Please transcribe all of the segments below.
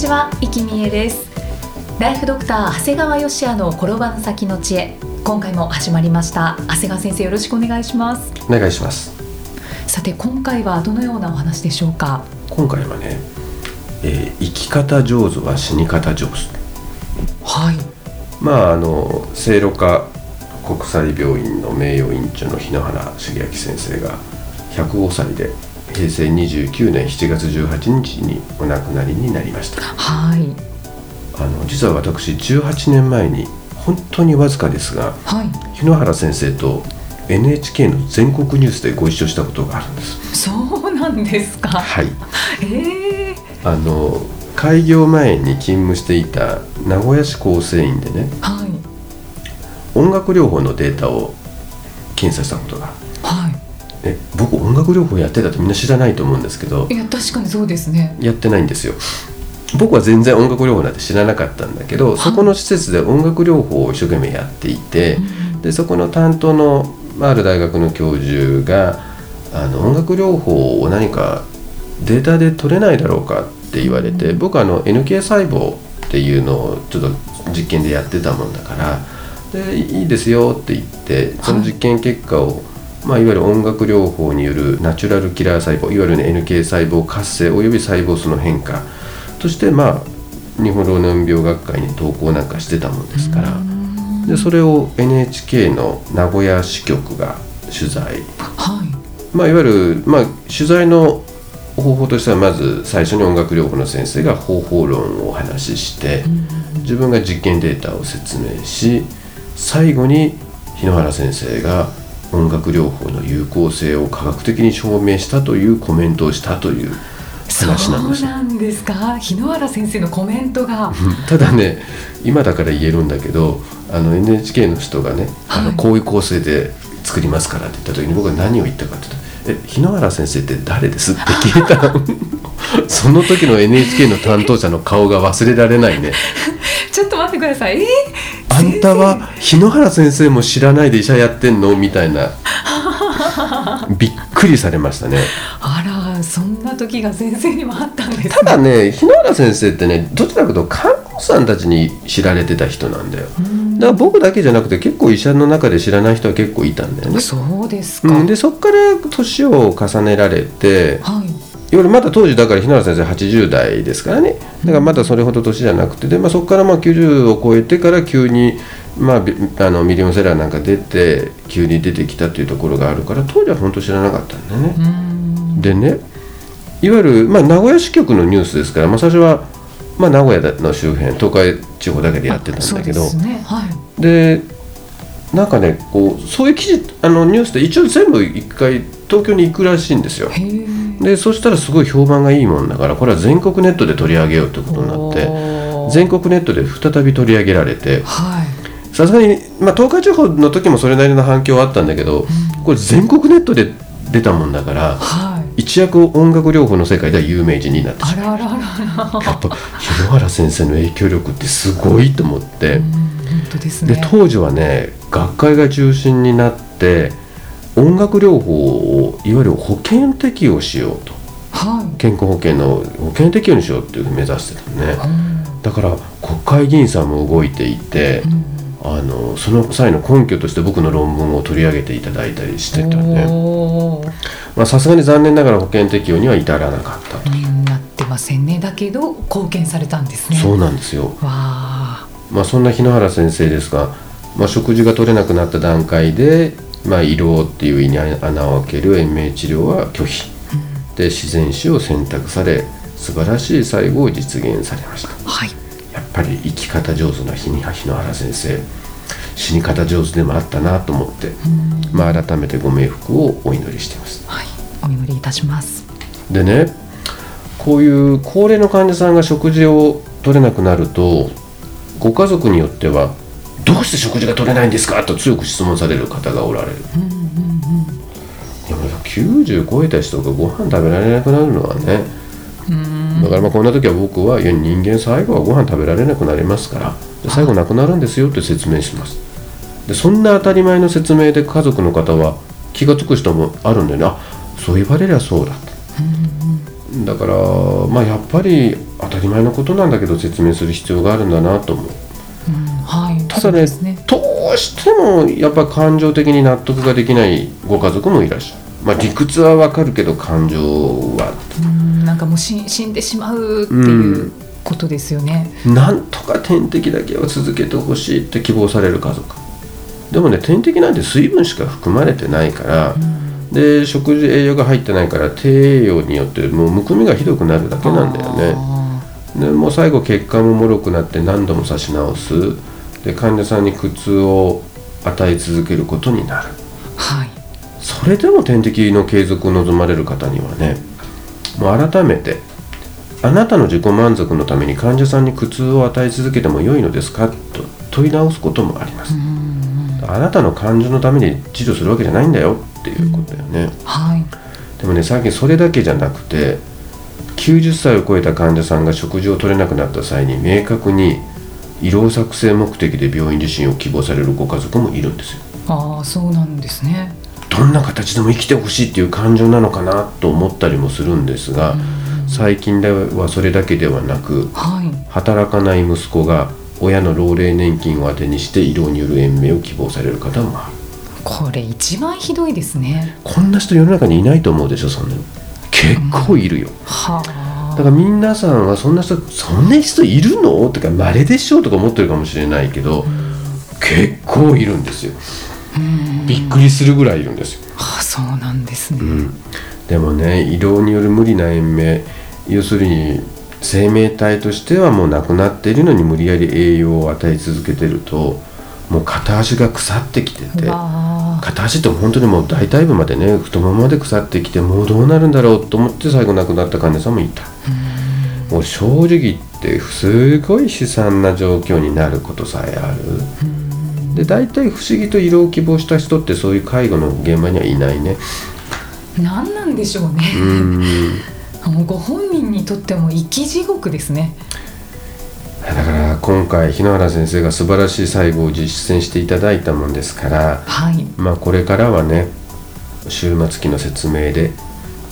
ちは、生きみえです。ライフドクター長谷川芳也の転ばぬ先の知恵。今回も始まりました。長谷川先生よろしくお願いします。お願いします。さて今回はどのようなお話でしょうか？今回はね、えー生き方上手は死に方上手。はい。まああの聖路加国際病院の名誉院長の日野原茂明先生が105歳で平成29年7月18日にお亡くなりになりました。はい。あの実は私18年前に本当にわずかですがはい。日野原先生と NHK の全国ニュースでご一緒したことがあるんです。そうなんですか。はい。ええあの開業前に勤務していた名古屋市構成院でねはい。音楽療法のデータを検査したことがはえ僕音楽療法やってたってみんな知らないと思うんですけど。いいや確かにそうですね。やってないんですよ。僕は全然音楽療法なんて知らなかったんだけどそこの施設で音楽療法を一生懸命やっていてでそこの担当のまあある大学の教授があの音楽療法を何かデータで取れないだろうかって言われて僕はあの NK 細胞っていうのをちょっと実験でやってたもんだからでいいですよって言ってその実験結果を、まあ、いわゆる音楽療法によるナチュラルキラー細胞いわゆる、ね、NK 細胞活性および細胞数の変化としてまあ日本老年病学会に投稿なんかしてたもんですから。でそれを NHK の名古屋支局が取材。はい。まあ、いわゆる、まあ、取材の方法としてはまず最初に音楽療法の先生が方法論をお話しして自分が実験データを説明し最後に日野原先生が音楽療法の有効性を科学的に証明したというコメントをしたという話なんです。そうなんですか？日野原先生のコメントが。ただね今だから言えるんだけどあの NHK の人がね、あはい。のこういう構成で作りますからって言った時に僕は何を言ったかって言ったら「え日野原先生って誰です?」って聞いたら その時の NHK の担当者の顔が忘れられないね。ちょっと待ってください。えー？あんたは日野原先生も知らないで医者やってんの？みたいな。びっくりされましたね。あらそんな時が先生にもあったんですただね日野原先生ってねどちらかというと看護師さんたちに知られてた人なんだよ。だから僕だけじゃなくて結構医者の中で知らない人は結構いたんだよね、そうですか、うん、でそこから年を重ねられてはいいわゆるまだ当時だから日野原先生80代ですからね。だからまだそれほど年じゃなくて。で、まあ、そこからまあ90を超えてから急に、まあ、ビあのミリオンセラーなんか出て急に出てきたっていうところがあるから当時は本当知らなかったんだよね。うん。でねいわゆる、まあ、名古屋支局のニュースですから、まあ、最初は、まあ、名古屋の周辺東海地方だけでやってたんだけど。そうですね。はい。でなんかねこうそういう記事あのニュースで一応全部一回東京に行くらしいんですよ。へえでそしたらすごい評判がいいもんだからこれは全国ネットで取り上げようということになって全国ネットで再び取り上げられてはい。さすがに、まあ、東海地方の時もそれなりの反響はあったんだけどこれ全国ネットで出たもんだからはい。一躍音楽療法の世界では有名人になってしまう。あらあらあらあら。やっぱ日野原先生の影響力ってすごいと思って。うん本当ですね。で当時はね学会が中心になって音楽療法をいわゆる保険適用しようと。はい。健康保険の保険適用にしようっていうふうに目指してたのね。うん。だから国会議員さんも動いていてあのその際の根拠として僕の論文を取り上げていただいたりしてたね。さすがに残念ながら保険適用には至らなかったと、うんなってませんね。だけど貢献されたんですね。そうなんですよ。まあ、そんな日野原先生ですが、まあ、食事が取れなくなった段階で、まあ、胃ろうっていう胃に穴を開ける延命治療は拒否。で自然死を選択され素晴らしい最後を実現されました。はい。やっぱり生き方上手な日に日野原先生。死に方上手でもあったなと思って、まあ、改めてご冥福をお祈りしています。はい、お祈りいたします。でねこういう高齢の患者さんが食事を取れなくなるとご家族によっては「どうして食事が取れないんですか?」と強く質問される方がおられる。いやもう90超えた人がご飯食べられなくなるのはね。だからまあこんな時は僕はいや人間最後はご飯食べられなくなりますから。で最後なくなるんですよって説明します。でそんな当たり前の説明で家族の方は気が付く人もあるんだよね。あそう言われりゃそうだだからまあやっぱり当たり前のことなんだけど説明する必要があるんだなと思う。はい、ただねそうですどうしてもやっぱ感情的に納得ができないご家族もいらっしゃる。まあ理屈はわかるけど感情は。うんなんかもう死死んでしまうっていうことですよね。なんとか点滴だけは続けてほしいって希望される家族。でもね点滴なんて水分しか含まれてないから、で食事栄養が入ってないから低栄養によってもうむくみがひどくなるだけなんだよね。あでもう最後血管も脆くなって何度も刺し直すで患者さんに苦痛を与え続けることになる。ーはい、それでも点滴の継続を望まれる方にはねもう改めてあなたの自己満足のために患者さんに苦痛を与え続けても良いのですか？と問い直すこともあります。あなたの感情のために治療するわけじゃないんだよ。っていうことだよね。はい、でもね最近それだけじゃなくて90歳を超えた患者さんが食事を取れなくなった際に明確に医療作成目的で病院受診を希望されるご家族もいるんですよ。ああ、そうなんですね。どんな形でも生きてほしいっていう感情なのかなと思ったりもするんですが最近ではそれだけではなくはい、働かない息子が親の老齢年金を当てにして医療による延命を希望される方もある。これ一番ひどいですね。こんな人世の中にいないと思うでしょそんなの。結構いるよ。はあ。だから皆さんはそんな人そんな人いるの？とか稀でしょ？うとか思ってるかもしれないけど結構いるんですよ。びっくりするぐらいいるんですよ。ああ、そうなんですね。でもね医療による無理な延命要するに生命体としてはもう亡くなっているのに無理やり栄養を与え続けてるともう片足が腐ってきてて片足って本当にもう大腿部までね太ももまで腐ってきてもうどうなるんだろうと思って最後亡くなった患者さんもいたもう正直言ってすごい悲惨な状況になることさえあるで大体不思議と医療を希望した人ってそういう介護の現場にはいないね何なんでしょうね。うん もうご本人にとっても生き地獄ですね。今回日野原先生が素晴らしい最後を実践していただいたもんですからはい、まあこれからはね終末期の説明で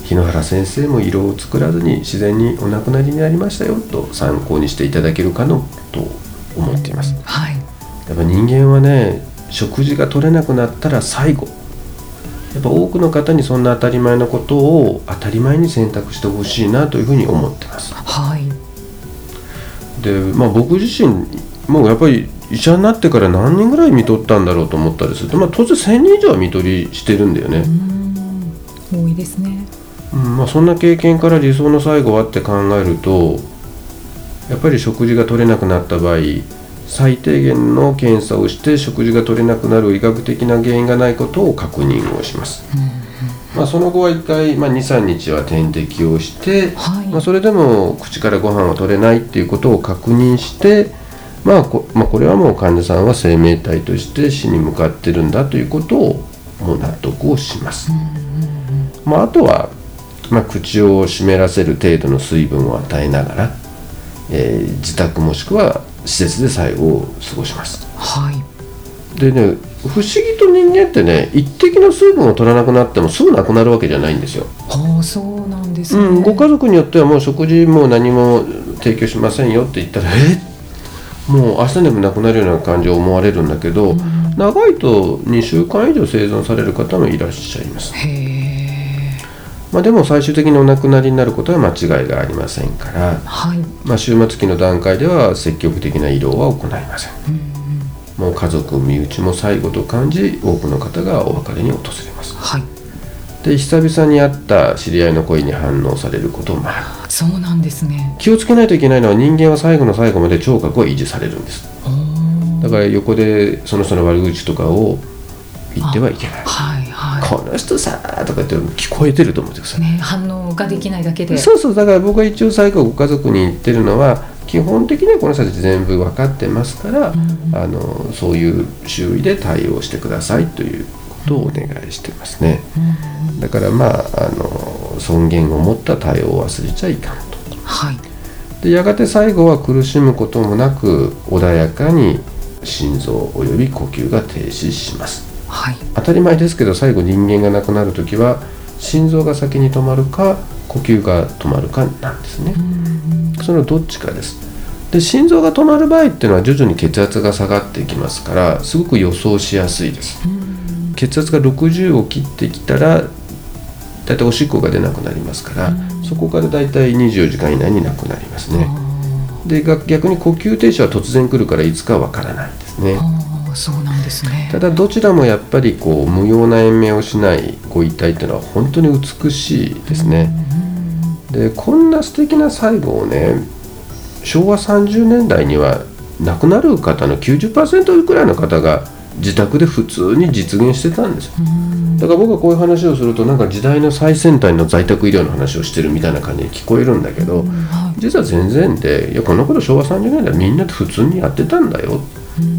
日野原先生も色を作らずに自然にお亡くなりになりましたよと参考にしていただけるかのと思っています。はい、やっぱ人間はね食事が取れなくなったら最後。やっぱ多くの方にそんな当たり前のことを当たり前に選択してほしいなというふうに思ってます。はい、でまあ僕自身もうやっぱり医者になってから何人ぐらい見とったんだろうと思ったりすると、まあ、当然1000人以上は見取りしてるんだよね、多いですね。うんまあ、そんな経験から理想の最後はって考えるとやっぱり食事が取れなくなった場合最低限の検査をして食事が取れなくなる医学的な原因がないことを確認をします、まあ、その後は1回、まあ、23日は点滴をして、はい。まあ、それでも口からご飯を取れないっていうことを確認して、まあこまあ、これはもう患者さんは生命体として死に向かってるんだということをもう納得をします、まあ、あとは、まあ、口を湿らせる程度の水分を与えながら、えー自宅もしくは施設で最後を過ごします。はい、でね不思議と人間ってね一滴の水分を取らなくなってもすぐなくなるわけじゃないんですよ、ああ、そうなんですね。うん、ご家族によってはもう食事も何も提供しませんよって言ったらえ？もう明日でもなくなるような感じを思われるんだけど、長いと2週間以上生存される方もいらっしゃいます。まあ、でも最終的にお亡くなりになることは間違いがありませんから、はい、まあ、終末期の段階では積極的な医療は行いません、もう家族身内も最後と感じ多くの方がお別れに訪れます。はい、で久々に会った知り合いの声に反応されることもある。そうなんですね。気をつけないといけないのは人間は最後の最後まで聴覚は維持されるんです。だだから横でその人の悪口とかを言ってはいけない。はいはい。この人さとかって聞こえてると思ってください。ね、反応ができないだけで。そうそうだから僕は一応最後ご家族に言ってるのは基本的にはこの人たち全部分かってますから、あのそういう周囲で対応してくださいということをお願いしてますね、だからまああの尊厳を持った対応を忘れちゃいかんと。はい。でやがて最後は苦しむこともなく穏やかに心臓および呼吸が停止します。はい。当たり前ですけど最後人間が亡くなる時は心臓が先に止まるか呼吸が止まるかなんですね、そのどっちかです。で心臓が止まる場合っていうのは徐々に血圧が下がっていきますからすごく予想しやすいです、血圧が60を切ってきたら大体おしっこが出なくなりますから、そこから大体24時間以内になくなりますね。でが逆に呼吸停止は突然来るからいつかわからないですね。そうなんですね。ただどちらもやっぱりこう無用な延命をしないご遺体っていうのは本当に美しいですね。でこんな素敵な最後をね昭和30年代には亡くなる方の90%くらいの方が自宅で普通に実現してたんですよ。だから僕がこういう話をするとなんか時代の最先端の在宅医療の話をしてるみたいな感じに聞こえるんだけど、は実は全然でいやこの頃昭和30年代みんなで普通にやってたんだよ。た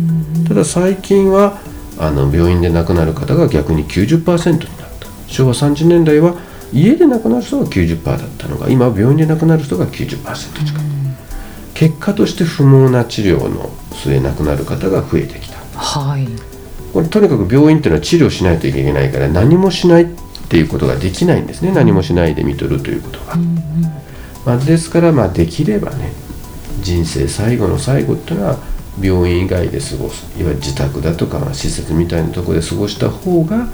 だ最近はあの病院で亡くなる方が逆に90%になった。昭和30年代は家で亡くなる人が90%だったのが今は病院で亡くなる人が90%近く結果として不毛な治療の末亡くなる方が増えてきた。はい。これとにかく病院っていうのは治療しないといけないから何もしないっていうことができないんですね。何もしないで見とるということが、まあ、ですからまあできればね人生最後の最後っていうのは病院以外で過ごすいわゆる自宅だとかまあ施設みたいなところで過ごした方が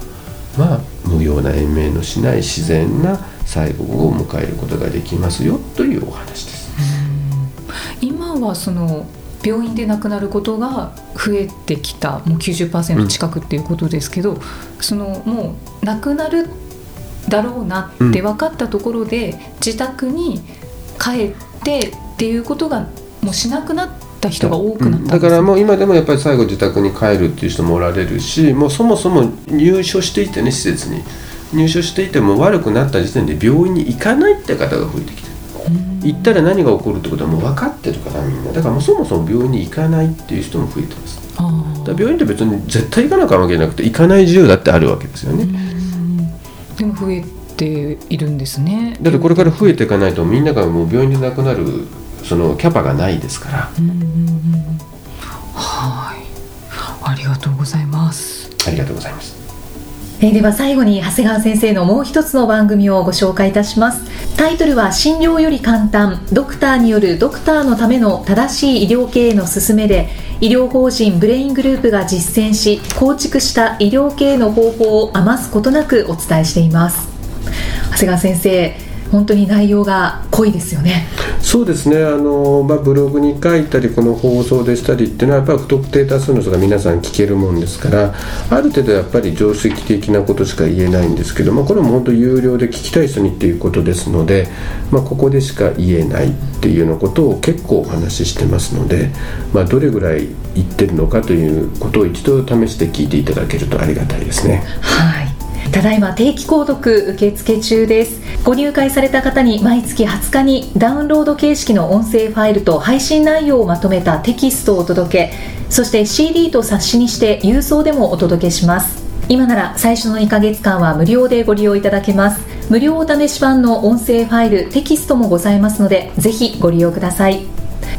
まあ無用な延命のしない自然な最後を迎えることができますよというお話です。今はその病院で亡くなることが増えてきたもう90%近くっていうことですけど、そのもう亡くなるだろうなって分かったところで、自宅に帰ってっていうことがもうしなくなった人が多くなったんですだからもう今でもやっぱり最後自宅に帰るっていう人もおられるしもうそもそも入所していてね施設に。入所していても悪くなった時点で病院に行かないって方が増えてきてる。行ったら何が起こるってことはもう分かってるからみんな。だからもうそもそも病院に行かないっていう人も増えてます。あだから病院って別に絶対行かなきゃわけじゃなくて行かない自由だってあるわけですよね。ーでも増えているんですね。だってこれから増えていかないとみんながもう病院で亡くなるそのキャパがないですから。はい。ありがとうございます。ありがとうございます。えーでは最後に長谷川先生のもう一つの番組をご紹介いたします。タイトルは診療より簡単。ドクターによるドクターのための正しい医療経営の勧めで医療法人ブレイングループが実践し構築した医療経営の方法を余すことなくお伝えしています。長谷川先生本当に内容が濃いですよね。そうですね。あの、まあ、ブログに書いたりこの放送でしたりっていうのはやっぱり不特定多数の人が皆さん聞けるもんですからある程度やっぱり常識的なことしか言えないんですけどもこれも本当有料で聞きたい人にっていうことですので、まあ、ここでしか言えないっていうようなことを結構お話ししてますので、まあ、どれぐらい言ってるのかということを一度試して聞いていただけるとありがたいですね。はいただいま定期購読受付中です。ご入会された方に毎月20日にダウンロード形式の音声ファイルと配信内容をまとめたテキストをお届けそして CD と冊子にして郵送でもお届けします。今なら最初の2ヶ月間は無料でご利用いただけます。無料お試し版の音声ファイルテキストもございますのでぜひご利用ください。